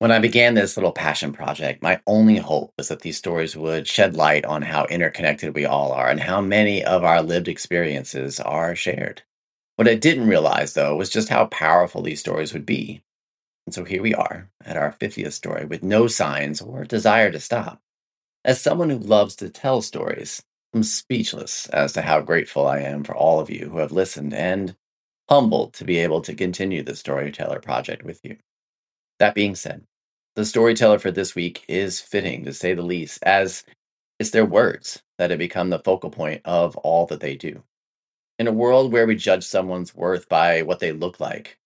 When I began this little passion project, my only hope was that these stories would shed light on how interconnected we all are and how many of our lived experiences are shared. What I didn't realize, though, was just how powerful these stories would be. And so here we are at our 50th story with no signs or desire to stop. As someone who loves to tell stories, I'm speechless as to how grateful I am for all of you who have listened and humbled to be able to continue the Storyteller project with you. That being said, the storyteller for this week is fitting, to say the least, as it's their words that have become the focal point of all that they do. In a world where we judge someone's worth by what they look like,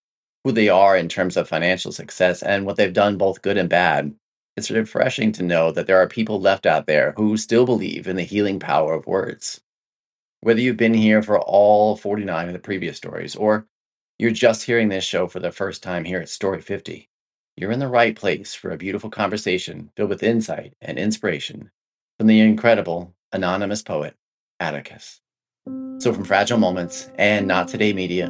who they are in terms of financial success, and what they've done both good and bad, it's refreshing to know that there are people left out there who still believe in the healing power of words. Whether you've been here for all 49 of the previous stories, or you're just hearing this show for the first time here at Story 50, you're in the right place for a beautiful conversation filled with insight and inspiration from the incredible anonymous poet, Atticus. So, from Fragile Moments and Not Today Media,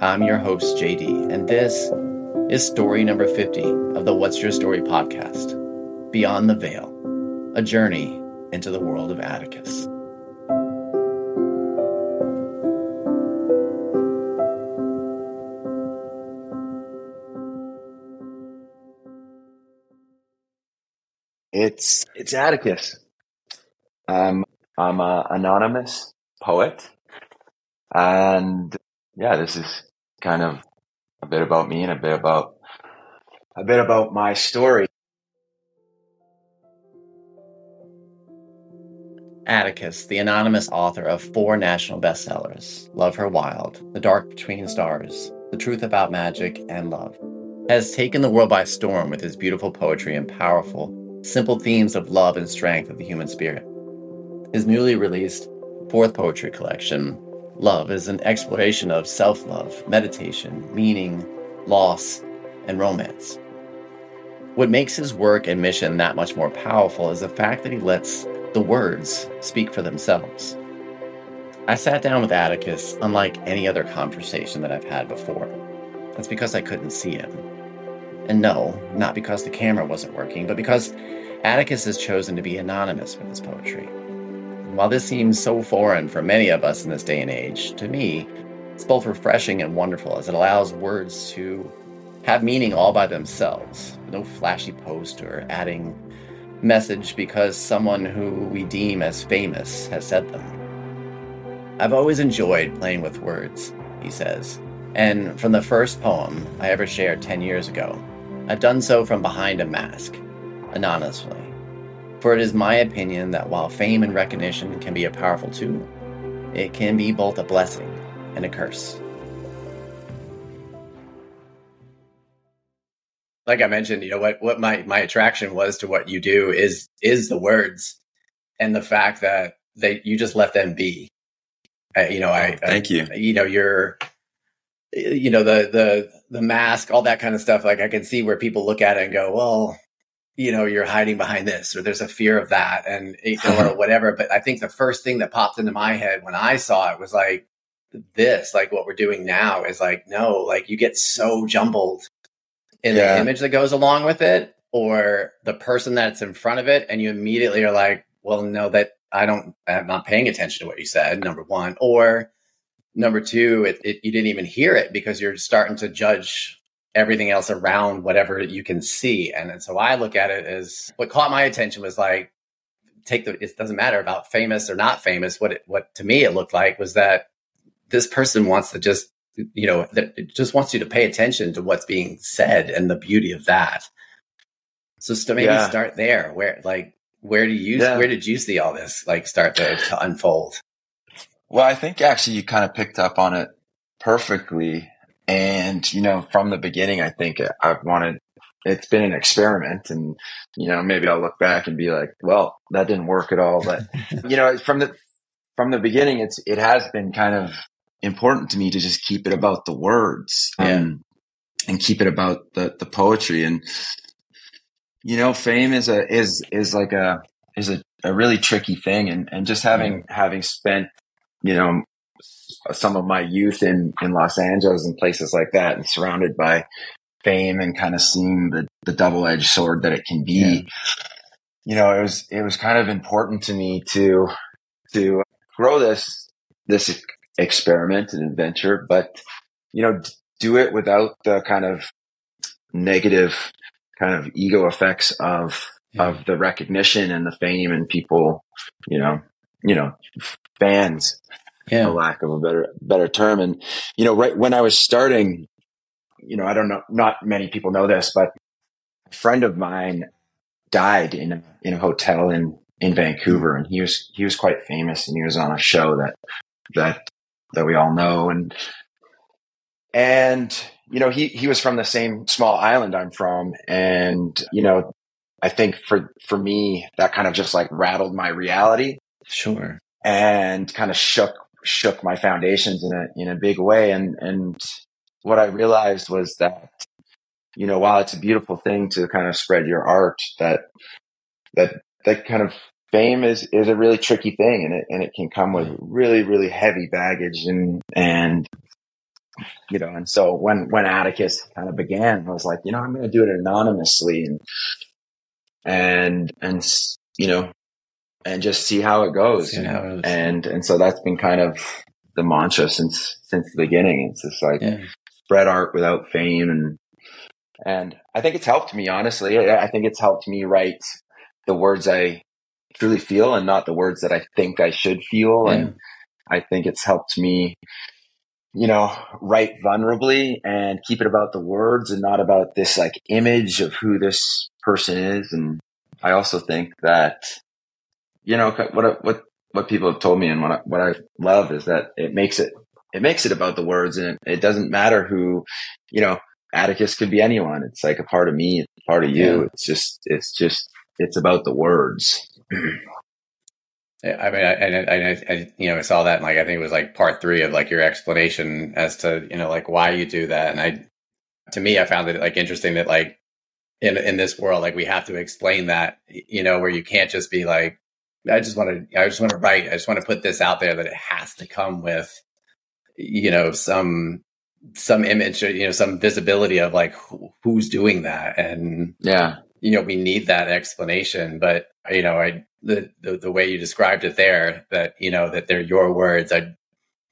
I'm your host, JD, and this is story number 50 of the What's Your Story podcast Beyond the Veil, a journey into the world of Atticus. It's it's Atticus. Um, I'm an anonymous poet, and yeah, this is kind of a bit about me and a bit about a bit about my story. Atticus, the anonymous author of four national bestsellers Love Her Wild, The Dark Between Stars, The Truth About Magic, and Love, has taken the world by storm with his beautiful poetry and powerful simple themes of love and strength of the human spirit. His newly released fourth poetry collection, Love, is an exploration of self love, meditation, meaning, loss, and romance. What makes his work and mission that much more powerful is the fact that he lets the words speak for themselves. I sat down with Atticus unlike any other conversation that I've had before. That's because I couldn't see him. And no, not because the camera wasn't working, but because Atticus has chosen to be anonymous with his poetry. And while this seems so foreign for many of us in this day and age, to me, it's both refreshing and wonderful as it allows words to have meaning all by themselves. No flashy post or adding message because someone who we deem as famous has said them. I've always enjoyed playing with words, he says, and from the first poem I ever shared 10 years ago, I've done so from behind a mask, anonymously. For it is my opinion that while fame and recognition can be a powerful tool, it can be both a blessing and a curse. Like I mentioned, you know what what my my attraction was to what you do is is the words and the fact that they you just let them be. I, you know, I thank you. You know, you're you know the the the mask all that kind of stuff like i can see where people look at it and go well you know you're hiding behind this or there's a fear of that and or whatever but i think the first thing that popped into my head when i saw it was like this like what we're doing now is like no like you get so jumbled in yeah. the image that goes along with it or the person that's in front of it and you immediately are like well no that i don't i'm not paying attention to what you said number one or number two, it, it, you didn't even hear it because you're starting to judge everything else around whatever you can see. And, and so I look at it as what caught my attention was like, take the, it doesn't matter about famous or not famous. What it, what to me it looked like was that this person wants to just, you know, that it just wants you to pay attention to what's being said and the beauty of that. So, so maybe yeah. start there where like, where do you, yeah. where did you see all this like start to, to unfold? Well, I think actually you kind of picked up on it perfectly. And, you know, from the beginning, I think I've wanted, it's been an experiment and, you know, maybe I'll look back and be like, well, that didn't work at all. But, you know, from the, from the beginning, it's, it has been kind of important to me to just keep it about the words yeah. um, and keep it about the, the poetry. And, you know, fame is a, is, is like a, is a, a really tricky thing. And, and just having, having spent you know, some of my youth in, in Los Angeles and places like that and surrounded by fame and kind of seeing the, the double edged sword that it can be. Yeah. You know, it was it was kind of important to me to to grow this this experiment and adventure, but you know, do it without the kind of negative kind of ego effects of yeah. of the recognition and the fame and people, you know, you know, fans, yeah. for lack of a better better term. And you know, right when I was starting, you know, I don't know, not many people know this, but a friend of mine died in a, in a hotel in in Vancouver, and he was he was quite famous, and he was on a show that that that we all know, and and you know he he was from the same small island I'm from, and you know I think for for me that kind of just like rattled my reality, sure, and kind of shook shook my foundations in a in a big way, and and what I realized was that you know while it's a beautiful thing to kind of spread your art, that that that kind of fame is is a really tricky thing and it and it can come with mm-hmm. really really heavy baggage. And and you know and so when when atticus kind of began i was like you know i'm going to do it anonymously. And and and you know and just see how it goes how it and and so that's been kind of the mantra since since the beginning it's just like yeah. spread art without fame and and i think it's helped me honestly i think it's helped me write the words i truly feel and not the words that I think I should feel. Yeah. And I think it's helped me, you know, write vulnerably and keep it about the words and not about this like image of who this person is. And I also think that, you know, what, what, what people have told me and what I, what I love is that it makes it, it makes it about the words and it, it doesn't matter who, you know, Atticus could be anyone. It's like a part of me, it's part of you. Yeah. It's just, it's just, it's about the words. I mean, I, I, I, you know, I saw that, and like, I think it was like part three of like your explanation as to, you know, like why you do that. And I, to me, I found it like interesting that like in in this world, like we have to explain that, you know, where you can't just be like, I just want to, I just want to write, I just want to put this out there that it has to come with, you know, some some image, or, you know, some visibility of like who, who's doing that, and yeah, you know, we need that explanation. But you know, I the, the, the way you described it there, that you know that they're your words. I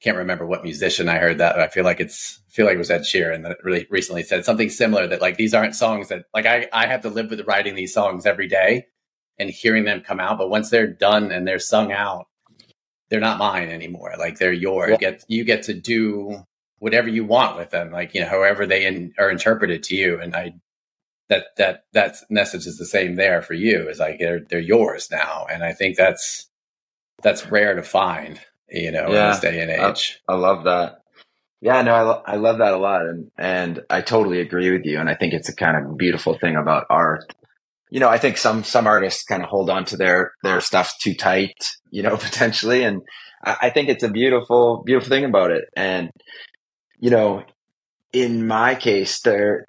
can't remember what musician I heard that. I feel like it's I feel like it was Ed Sheeran that really recently said something similar. That like these aren't songs that like I I have to live with writing these songs every day and hearing them come out. But once they're done and they're sung out, they're not mine anymore. Like they're yours. Yeah. You get you get to do whatever you want with them. Like you know, however they in, are interpreted to you. And I that that that message is the same there for you. Is like they're they're yours now, and I think that's that's rare to find, you know, yeah, in this day and age. I, I love that. Yeah, no, I, lo- I love that a lot, and and I totally agree with you. And I think it's a kind of beautiful thing about art. You know, I think some some artists kind of hold on to their their stuff too tight, you know, potentially, and I, I think it's a beautiful beautiful thing about it. And you know, in my case, there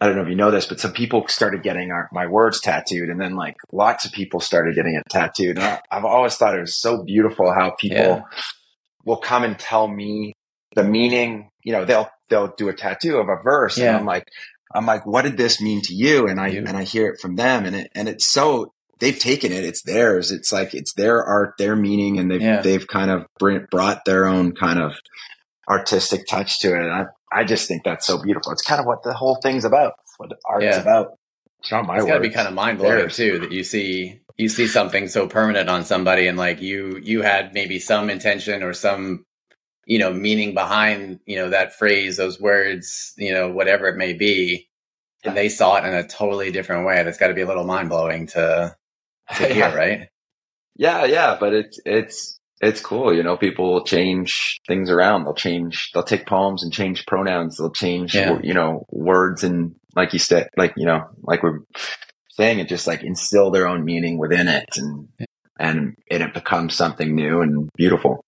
I don't know if you know this, but some people started getting our, my words tattooed, and then like lots of people started getting it tattooed. And I, have always thought it was so beautiful how people yeah. will come and tell me the meaning. You know, they'll they'll do a tattoo of a verse, yeah. and I'm like, I'm like, what did this mean to you? And I you. and I hear it from them, and it and it's so they've taken it. It's theirs. It's like it's their art, their meaning, and they've yeah. they've kind of brought their own kind of artistic touch to it. And I, I just think that's so beautiful. It's kind of what the whole thing's about. It's what art yeah. is about. It's not my It's got to be kind of mind blowing too that you see you see something so permanent on somebody and like you you had maybe some intention or some you know meaning behind you know that phrase those words you know whatever it may be and they saw it in a totally different way that's got to be a little mind blowing to to hear yeah. right yeah yeah but it's it's it's cool. You know, people will change things around. They'll change, they'll take poems and change pronouns. They'll change, yeah. you know, words and like you said, like, you know, like we're saying it, just like instill their own meaning within it and, and, and it becomes something new and beautiful.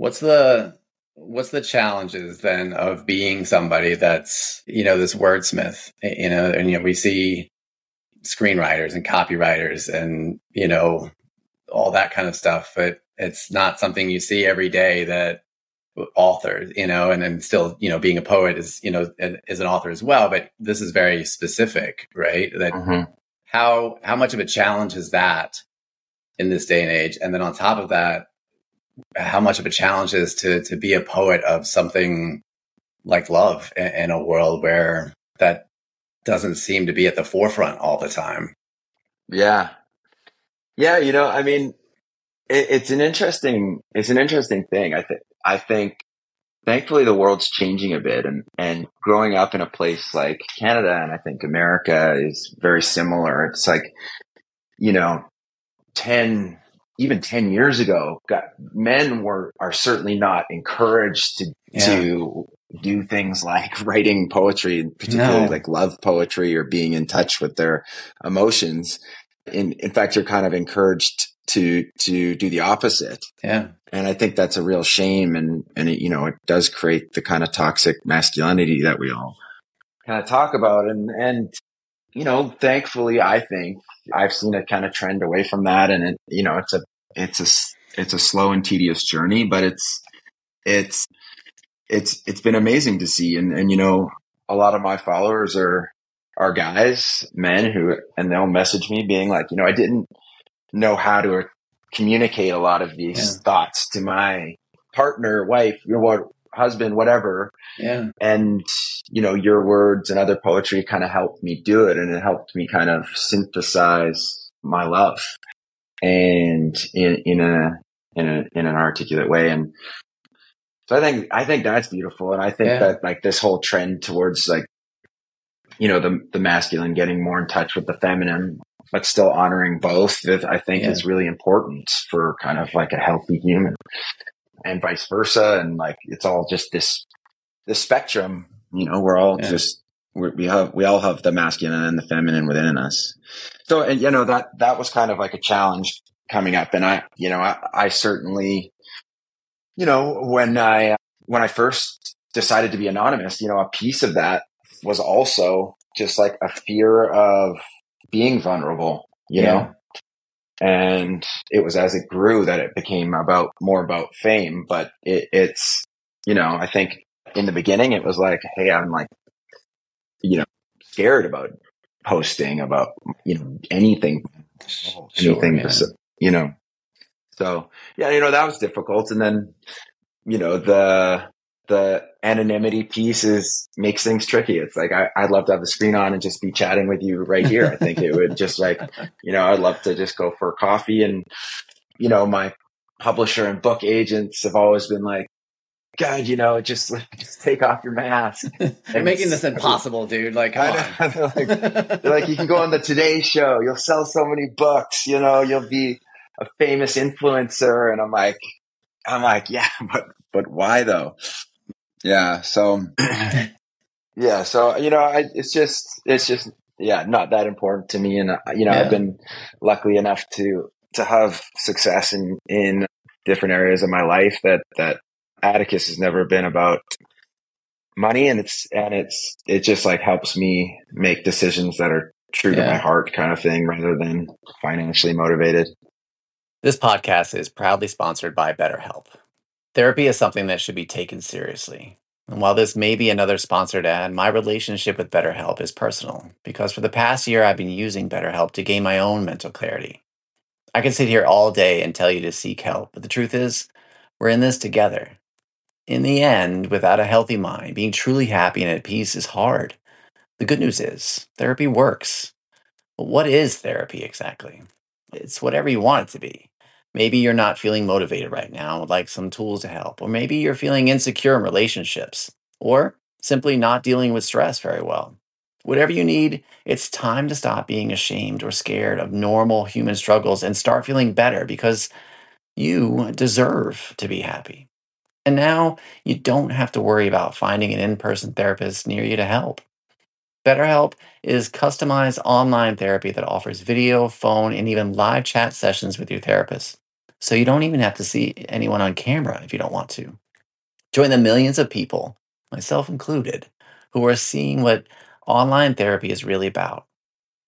What's the, what's the challenges then of being somebody that's, you know, this wordsmith, you know, and, you know, we see screenwriters and copywriters and, you know, all that kind of stuff, but it's not something you see every day that authors you know, and then still, you know, being a poet is, you know, is an author as well. But this is very specific, right? That mm-hmm. how how much of a challenge is that in this day and age? And then on top of that, how much of a challenge is to to be a poet of something like love in, in a world where that doesn't seem to be at the forefront all the time. Yeah, yeah. You know, I mean, it, it's an interesting it's an interesting thing. I think I think thankfully the world's changing a bit and, and growing up in a place like Canada and I think America is very similar. It's like, you know, 10, even 10 years ago, got, men were, are certainly not encouraged to, yeah. to do things like writing poetry, particularly no. like love poetry or being in touch with their emotions. In, in fact, you're kind of encouraged to to do the opposite. Yeah. And I think that's a real shame and and it, you know, it does create the kind of toxic masculinity that we all kind of talk about and and you know, thankfully I think I've seen a kind of trend away from that and it you know, it's a it's a it's a slow and tedious journey, but it's it's it's it's been amazing to see and and you know, a lot of my followers are are guys, men who and they'll message me being like, you know, I didn't know how to communicate a lot of these yeah. thoughts to my partner, wife, your what husband, whatever. Yeah. And, you know, your words and other poetry kind of helped me do it. And it helped me kind of synthesize my love and in, in a, in a, in an articulate way. And so I think, I think that's beautiful. And I think yeah. that like this whole trend towards like, you know, the, the masculine getting more in touch with the feminine but still honoring both I think yeah. is really important for kind of like a healthy human and vice versa. And like, it's all just this, this spectrum, you know, we're all yeah. just, we're, we have, we all have the masculine and the feminine within us. So, and you know, that, that was kind of like a challenge coming up. And I, you know, I, I certainly, you know, when I, when I first decided to be anonymous, you know, a piece of that was also just like a fear of being vulnerable, you yeah. know? And it was as it grew that it became about more about fame, but it, it's, you know, I think in the beginning it was like, Hey, I'm like, you know, scared about posting about, you know, anything, sure, anything, you know, so yeah, you know, that was difficult. And then, you know, the, the anonymity piece is makes things tricky. It's like I, would love to have the screen on and just be chatting with you right here. I think it would just like, you know, I'd love to just go for coffee and, you know, my publisher and book agents have always been like, God, you know, just just take off your mask. You're making this impossible, dude. Like, like, like, you can go on the Today Show. You'll sell so many books. You know, you'll be a famous influencer. And I'm like, I'm like, yeah, but but why though? Yeah. So, yeah. So, you know, I, it's just, it's just, yeah, not that important to me. And, uh, you know, yeah. I've been lucky enough to, to have success in, in different areas of my life that, that Atticus has never been about money. And it's, and it's, it just like helps me make decisions that are true yeah. to my heart kind of thing rather than financially motivated. This podcast is proudly sponsored by BetterHelp. Therapy is something that should be taken seriously. And while this may be another sponsored ad, my relationship with BetterHelp is personal because for the past year I've been using BetterHelp to gain my own mental clarity. I can sit here all day and tell you to seek help, but the truth is, we're in this together. In the end, without a healthy mind, being truly happy and at peace is hard. The good news is, therapy works. But what is therapy exactly? It's whatever you want it to be. Maybe you're not feeling motivated right now, would like some tools to help. Or maybe you're feeling insecure in relationships, or simply not dealing with stress very well. Whatever you need, it's time to stop being ashamed or scared of normal human struggles and start feeling better because you deserve to be happy. And now you don't have to worry about finding an in person therapist near you to help. BetterHelp is customized online therapy that offers video, phone, and even live chat sessions with your therapist. So you don't even have to see anyone on camera if you don't want to. Join the millions of people, myself included, who are seeing what online therapy is really about.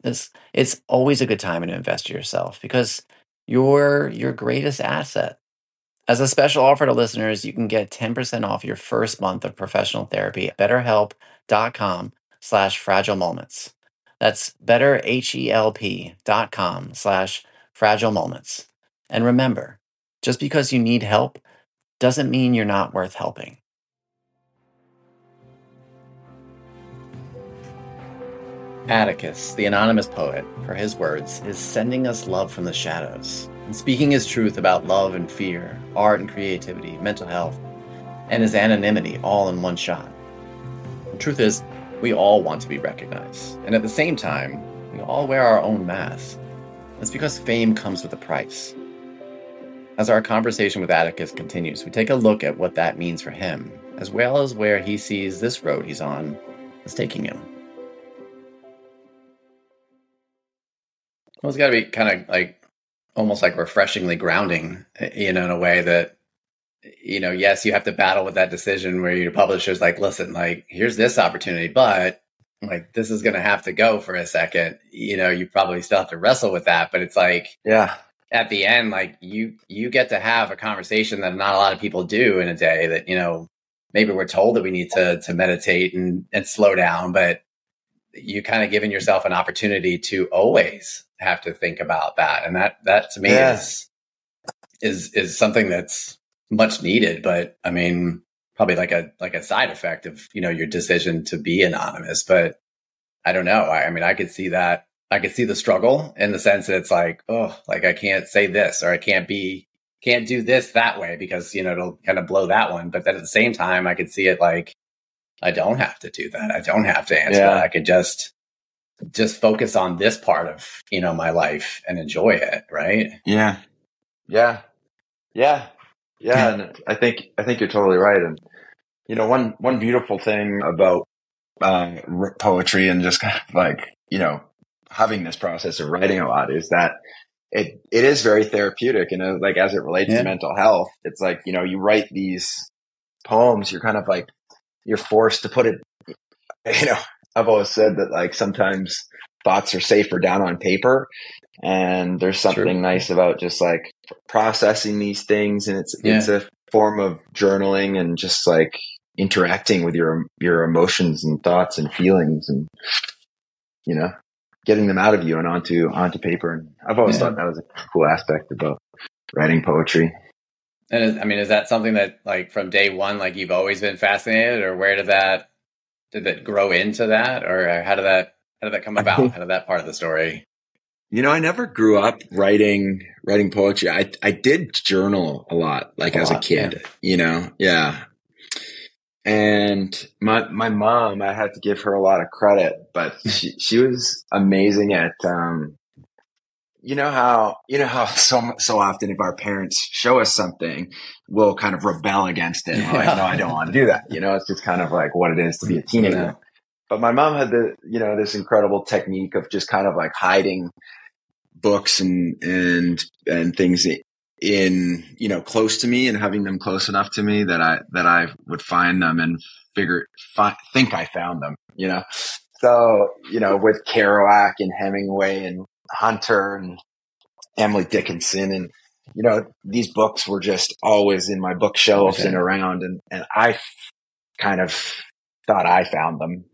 It's, it's always a good time to invest in yourself because you're your greatest asset. As a special offer to listeners, you can get 10% off your first month of professional therapy at betterhelp.com slash fragile moments. That's betterhelp.com slash fragile moments. And remember, just because you need help doesn't mean you're not worth helping. Atticus, the anonymous poet, for his words, is sending us love from the shadows and speaking his truth about love and fear, art and creativity, mental health, and his anonymity all in one shot. The truth is, we all want to be recognized, and at the same time, we all wear our own masks. That's because fame comes with a price. As our conversation with Atticus continues, we take a look at what that means for him, as well as where he sees this road he's on is taking him. Well, it's got to be kind of like almost like refreshingly grounding, you know, in a way that, you know, yes, you have to battle with that decision where your publisher's like, listen, like, here's this opportunity, but like, this is going to have to go for a second. You know, you probably still have to wrestle with that, but it's like, yeah, at the end, like you, you get to have a conversation that not a lot of people do in a day that, you know, maybe we're told that we need to, to meditate and, and slow down, but you kind of given yourself an opportunity to always have to think about that. And that, that to me yeah. is, is, is something that's much needed. But I mean, probably like a, like a side effect of, you know, your decision to be anonymous. But I don't know. I, I mean, I could see that. I could see the struggle in the sense that it's like, oh, like I can't say this or I can't be, can't do this that way because, you know, it'll kind of blow that one. But then at the same time, I could see it like, I don't have to do that. I don't have to answer yeah. that. I could just just focus on this part of, you know, my life and enjoy it, right? Yeah. Yeah. Yeah. Yeah, and I think I think you're totally right and you know, one one beautiful thing about uh, poetry and just kind of like, you know, having this process of writing a lot is that it it is very therapeutic and uh, like as it relates yeah. to mental health, it's like, you know, you write these poems, you're kind of like you're forced to put it, you know, I've always said that like sometimes thoughts are safer down on paper and there's something True. nice about just like processing these things and it's, yeah. it's a form of journaling and just like interacting with your, your emotions and thoughts and feelings and, you know, getting them out of you and onto, onto paper. And I've always yeah. thought that was a cool aspect about writing poetry. And is, I mean, is that something that like from day one, like you've always been fascinated, or where did that did that grow into that, or how did that how did that come about? how did that part of the story? You know, I never grew up writing writing poetry. I I did journal a lot, like a as lot, a kid. Yeah. You know, yeah. And my my mom, I had to give her a lot of credit, but she she was amazing at um, you know how you know how so so often if our parents show us something, we'll kind of rebel against it. Yeah. Like, no, I don't want to do that. You know, it's just kind of like what it is to be a teenager. Yeah. But my mom had the you know this incredible technique of just kind of like hiding books and and and things in you know close to me and having them close enough to me that I that I would find them and figure fi- think I found them. You know, so you know with Kerouac and Hemingway and Hunter and Emily Dickinson and you know these books were just always in my bookshelves okay. and around and and I kind of thought I found them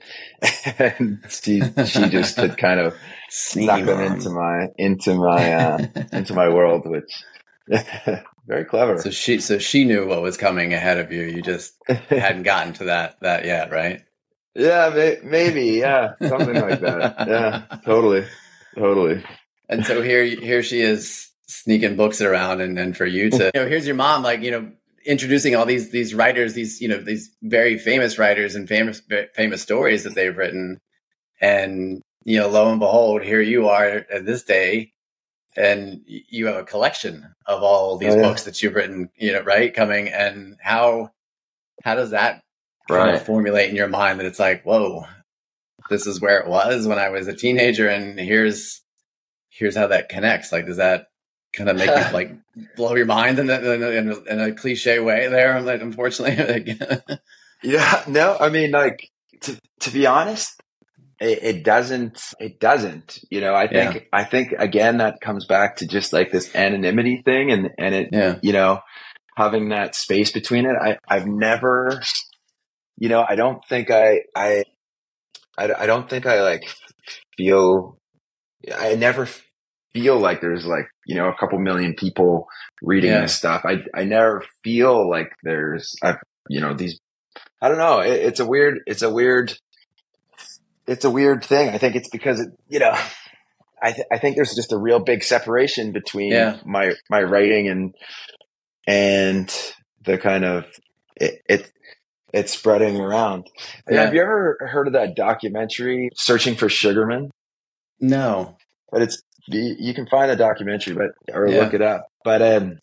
and she she just had kind of snuck them into my into my uh, into my world which very clever. So she so she knew what was coming ahead of you. You just hadn't gotten to that that yet right? Yeah may, maybe yeah something like that. Yeah totally Totally. And so here, here she is sneaking books around, and and for you to, you know, here's your mom, like you know, introducing all these these writers, these you know, these very famous writers and famous famous stories that they've written, and you know, lo and behold, here you are at this day, and you have a collection of all these oh, yeah. books that you've written, you know, right? Coming and how how does that right. kind of formulate in your mind that it's like, whoa, this is where it was when I was a teenager, and here's here's how that connects. Like, does that kind of make you like blow your mind in a, in a, in a cliche way? There, I'm like, unfortunately. yeah, no, I mean, like to to be honest, it, it, doesn't. It doesn't. You know, I think. Yeah. I think again that comes back to just like this anonymity thing, and and it. Yeah. You know, having that space between it. I, I've never, you know, I don't think I, I, I, I don't think I like feel, I never feel like there's like, you know, a couple million people reading yeah. this stuff. I, I never feel like there's, I, you know, these, I don't know. It, it's a weird, it's a weird, it's a weird thing. I think it's because it, you know, I, th- I think there's just a real big separation between yeah. my, my writing and, and the kind of, it, it it's spreading around. Yeah. Have you ever heard of that documentary, Searching for Sugarman? No. But it's, you can find the documentary, but, or yeah. look it up. But, um,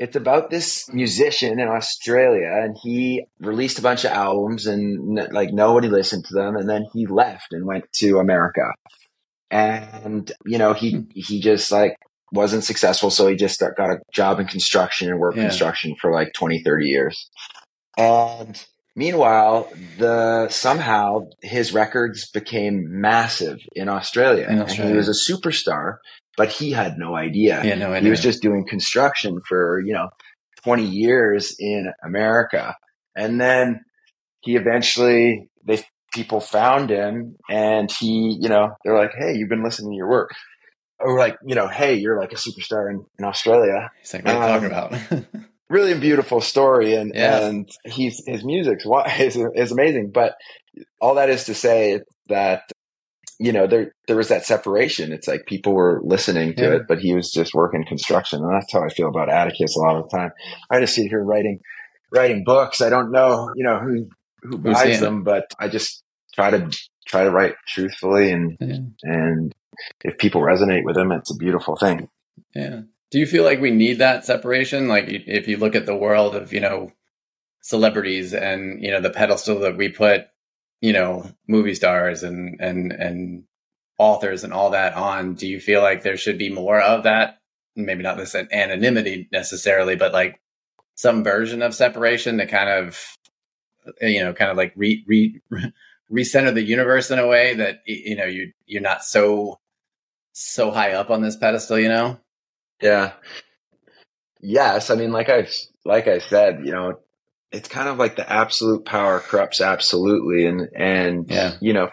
it's about this musician in Australia and he released a bunch of albums and like nobody listened to them. And then he left and went to America. And, you know, he, hmm. he just like wasn't successful. So he just got a job in construction and worked yeah. construction for like 20, 30 years. And meanwhile, the somehow his records became massive in Australia. In Australia. And he was a superstar, but he had no idea. Yeah, no idea. He was just doing construction for, you know, 20 years in America. And then he eventually they people found him and he, you know, they're like, Hey, you've been listening to your work. Or like, you know, hey, you're like a superstar in, in Australia. He's like, what are you um, talking about? really beautiful story, and yeah. and he's his music's is is amazing. But all that is to say that you know there there was that separation. It's like people were listening to yeah. it, but he was just working construction, and that's how I feel about Atticus a lot of the time. I just sit here writing writing books. I don't know, you know who who buys them, but I just try to try to write truthfully and yeah. and if people resonate with them, it's a beautiful thing. Yeah. Do you feel like we need that separation? Like if you look at the world of, you know, celebrities and, you know, the pedestal that we put, you know, movie stars and, and, and authors and all that on, do you feel like there should be more of that? Maybe not this anonymity necessarily, but like some version of separation to kind of, you know, kind of like re, re, recenter the universe in a way that, you know, you, you're not so, so high up on this pedestal, you know? Yeah. Yes. I mean, like I, like I said, you know, it's kind of like the absolute power corrupts absolutely. And, and, yeah. you know,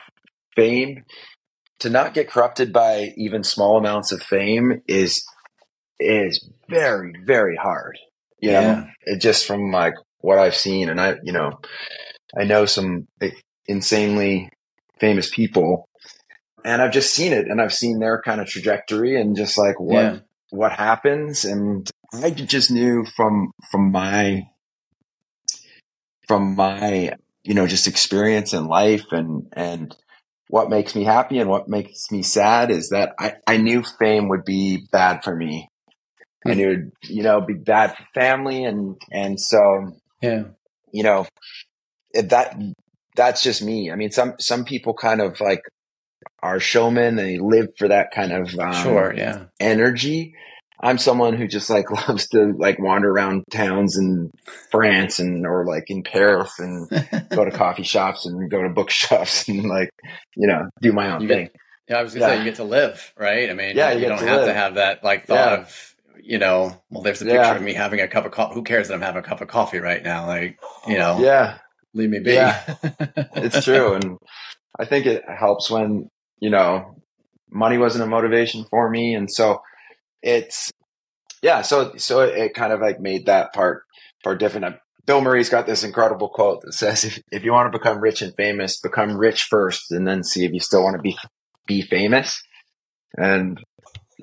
fame to not get corrupted by even small amounts of fame is, is very, very hard. You yeah. know, it just from like what I've seen and I, you know, I know some eh, insanely famous people and I've just seen it and I've seen their kind of trajectory and just like what, yeah what happens. And I just knew from, from my, from my, you know, just experience in life and, and what makes me happy and what makes me sad is that I, I knew fame would be bad for me. I knew, it'd, you know, be bad for family. And, and so, yeah, you know, that, that's just me. I mean, some, some people kind of like are showmen and they live for that kind of um, sure, yeah, energy. I'm someone who just like loves to like wander around towns in France and or like in Paris and go to coffee shops and go to bookshops and like you know do my own you thing. Get, yeah, I was gonna yeah. say you get to live, right? I mean, yeah, you, you don't to have live. to have that like thought yeah. of you know, well, there's a picture yeah. of me having a cup of coffee. Who cares that I'm having a cup of coffee right now? Like, you know, yeah, leave me be. Yeah, it's true, and I think it helps when you know, money wasn't a motivation for me. And so it's, yeah, so, so it kind of like made that part, part different. Bill Murray's got this incredible quote that says, if, if you want to become rich and famous, become rich first and then see if you still want to be, be famous. And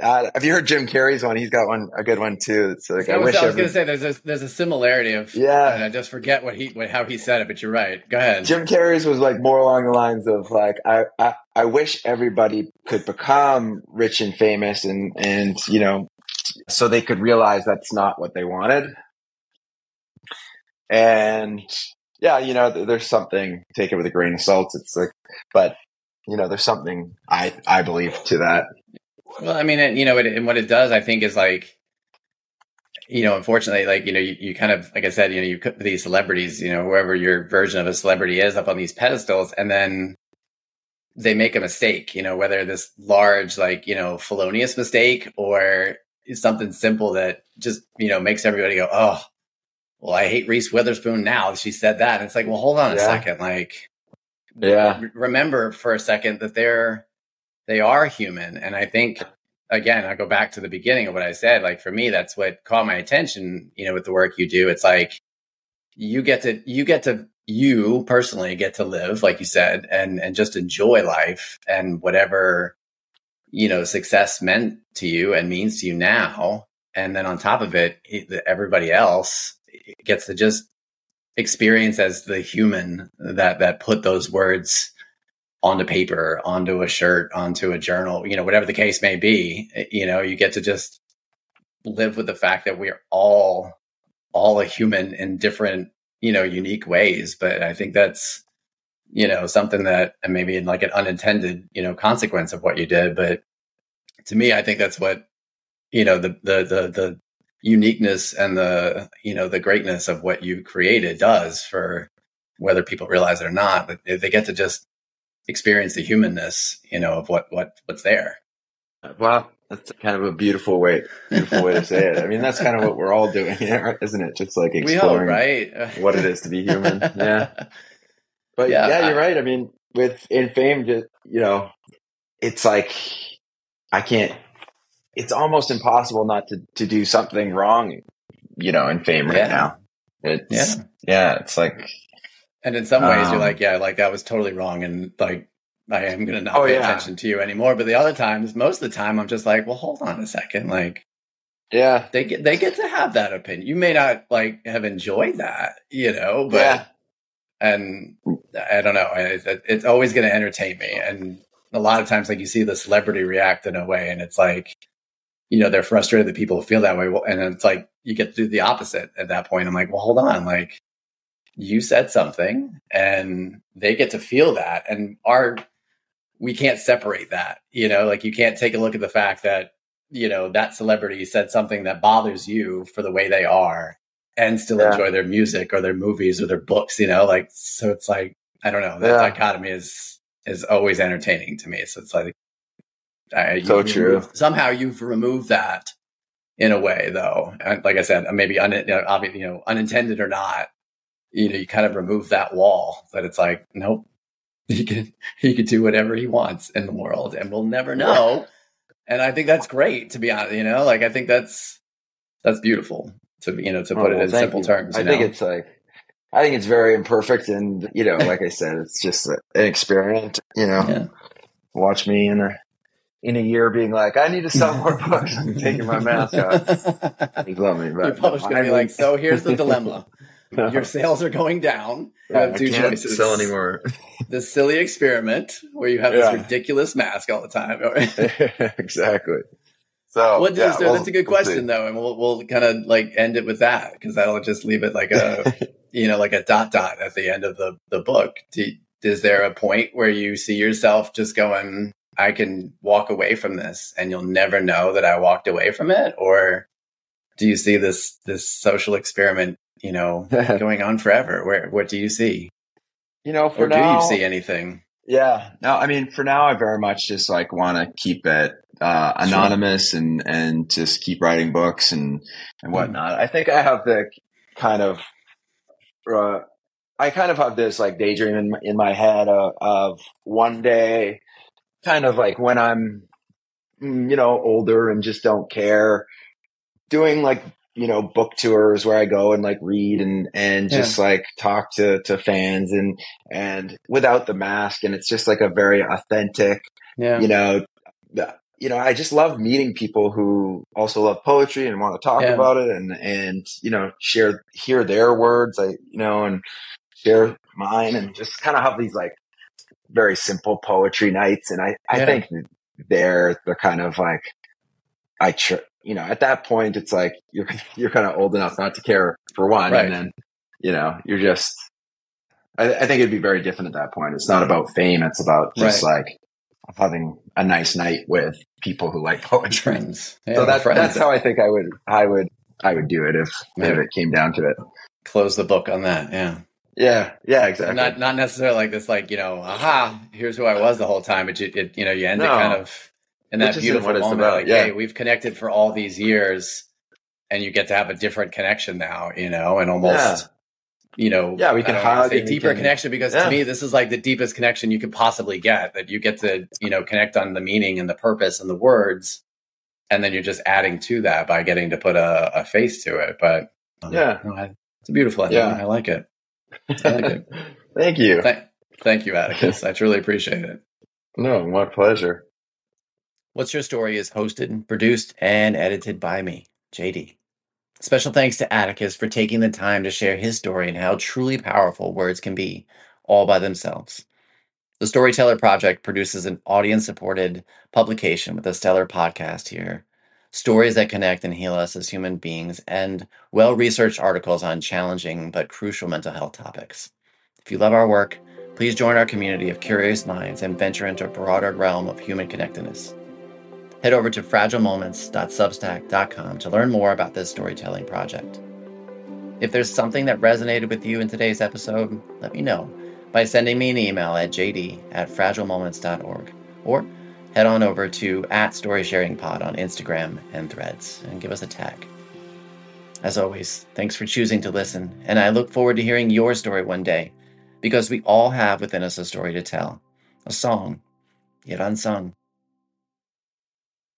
uh, have you heard Jim Carrey's one? He's got one, a good one too. It's like, I, I was, I was going to say there's a, there's a similarity of, yeah, and I just forget what he, what, how he said it, but you're right. Go ahead. Jim Carrey's was like more along the lines of like, I, I, I wish everybody could become rich and famous and, and, you know, so they could realize that's not what they wanted. And yeah, you know, there's something, take it with a grain of salt. It's like, but you know, there's something I, I believe to that. Well, I mean, it, you know, it, and what it does, I think, is like, you know, unfortunately, like, you know, you, you kind of, like I said, you know, you put these celebrities, you know, whoever your version of a celebrity is up on these pedestals, and then they make a mistake, you know, whether this large, like, you know, felonious mistake or something simple that just you know makes everybody go, oh, well, I hate Reese Witherspoon now. She said that. And it's like, well, hold on a second. Like, Yeah. remember for a second that they're they are human. And I think again, I go back to the beginning of what I said. Like for me, that's what caught my attention. You know, with the work you do, it's like you get to you get to you personally get to live, like you said, and and just enjoy life and whatever you know success meant to you and means to you now. And then on top of it, everybody else gets to just experience as the human that that put those words onto paper, onto a shirt, onto a journal, you know, whatever the case may be, you know, you get to just live with the fact that we're all all a human in different, you know, unique ways. But I think that's, you know, something that and maybe in like an unintended, you know, consequence of what you did. But to me, I think that's what, you know, the the the the uniqueness and the you know the greatness of what you created does for whether people realize it or not they get to just experience the humanness you know of what what what's there Well, that's kind of a beautiful way, beautiful way to say it. I mean, that's kind of what we're all doing, isn't it? Just like exploring right what it is to be human. Yeah. But Yeah, yeah, you're right. I mean, with in fame, just you know, it's like I can't. It's almost impossible not to to do something wrong, you know, in fame right Yeah. now. It's Yeah. yeah, it's like and in some ways you're Um, like yeah like that was totally wrong and like i am gonna not Oh, pay yeah. attention to you anymore but the other times most of the time i'm just like well hold on a second like yeah, they get they get to have that opinion you may not like have enjoyed that you know but yeah, and I don't know. It, it's always going to entertain me. And a lot of times, like you see the celebrity react in a way, and it's like, you know, they're frustrated that people feel that way. And it's like you get to do the opposite at that point. I'm like, well, hold on, like you said something, and they get to feel that, and our we can't separate that. You know, like you can't take a look at the fact that you know that celebrity said something that bothers you for the way they are and still Yeah. enjoy their music or their movies or their books, you know, like so it's like I don't know, that Yeah. dichotomy is is always entertaining to me. So it's like I, So true. removed- somehow you've removed that in a way, though. And like I said, maybe un, you know, obvi- you know, unintended or not, you know, you kind of remove that wall that it's like, nope, he can he can do whatever he wants in the world, and we'll never know. And I think that's great, to be honest. You know, like I think that's that's beautiful to you know to Oh, put it in simple you. terms. I you think it's like, I think it's very imperfect, and you know, like I said, it's just an experiment. You know, Yeah. watch me in a in a year being like, I need to sell more books. I'm taking my mask off. You love me, Your but publisher's gonna be like, so here's the dilemma. Your sales are going down. You have I can't choices. sell anymore. the silly experiment where you have Yeah. this ridiculous mask all the time. exactly. So, What yeah, we'll- that's a good we'll see. question though, and we'll we'll kind of like end it with that because that'll just leave it like a you know like a dot dot at the end of the the book. Do, is there a point where you see yourself just going, I can walk away from this, and you'll never know that I walked away from it, or do you see this this social experiment, you know, going on forever? Where what do you see, you know, for or do you see anything? Yeah. No, I mean, for now, I very much just like want to keep it uh, anonymous and and just keep writing books and and whatnot. I think I have the kind of uh, I kind of have this like daydream in my, in my head of, of one day, kind of like when I'm mm, you know older and just don't care, doing like you know book tours where I go and like read and and Yeah. just like talk to to fans and and without the mask and it's just like a very authentic Yeah, you know uh, you know i just love meeting people who also love poetry and want to talk Yeah. about it and and you know share hear their words i you know and share mine and just kind of have these like very simple poetry nights and i i Yeah. think they're the kind of like i tr- you know at that point it's like you're you're kind of old enough not to care for one Right. and then you know you're just I, I think it'd be very different at that point. It's not about fame. It's about just like having a nice night with people who like poetry. friends. Yeah, so that's friends. that's how I think I would I would I would do it if if it came down to it. close the book on that. Yeah. Yeah, yeah, exactly. not not necessarily like this like you know aha here's who i was the whole time but you it, you know you end it kind of in that beautiful moment. Like, yeah. hey, we've connected for all these years, and you get to have a different connection now, you know, and almost. Yeah. You know, yeah, we can have a deeper can, connection because yeah. to me, this is like the deepest connection you could possibly get. That you get to, you know, connect on the meaning and the purpose and the words, and then you're just adding to that by getting to put a, a face to it. But um, yeah, it's a beautiful ending. Yeah. I like it. I like it. Thank you. Th- thank you, Atticus. I truly appreciate it. No, my pleasure. What's Your Story is hosted, produced, and edited by me, JD. Special thanks to Atticus for taking the time to share his story and how truly powerful words can be, all by themselves. The Storyteller Project produces an audience supported publication with a stellar podcast here, stories that connect and heal us as human beings, and well researched articles on challenging but crucial mental health topics. If you love our work, please join our community of curious minds and venture into a broader realm of human connectedness head over to fragilemoments.substack.com to learn more about this storytelling project. If there's something that resonated with you in today's episode, let me know by sending me an email at jd at fragilemoments.org or head on over to at storysharingpod on Instagram and threads and give us a tag. As always, thanks for choosing to listen, and I look forward to hearing your story one day because we all have within us a story to tell, a song, yet unsung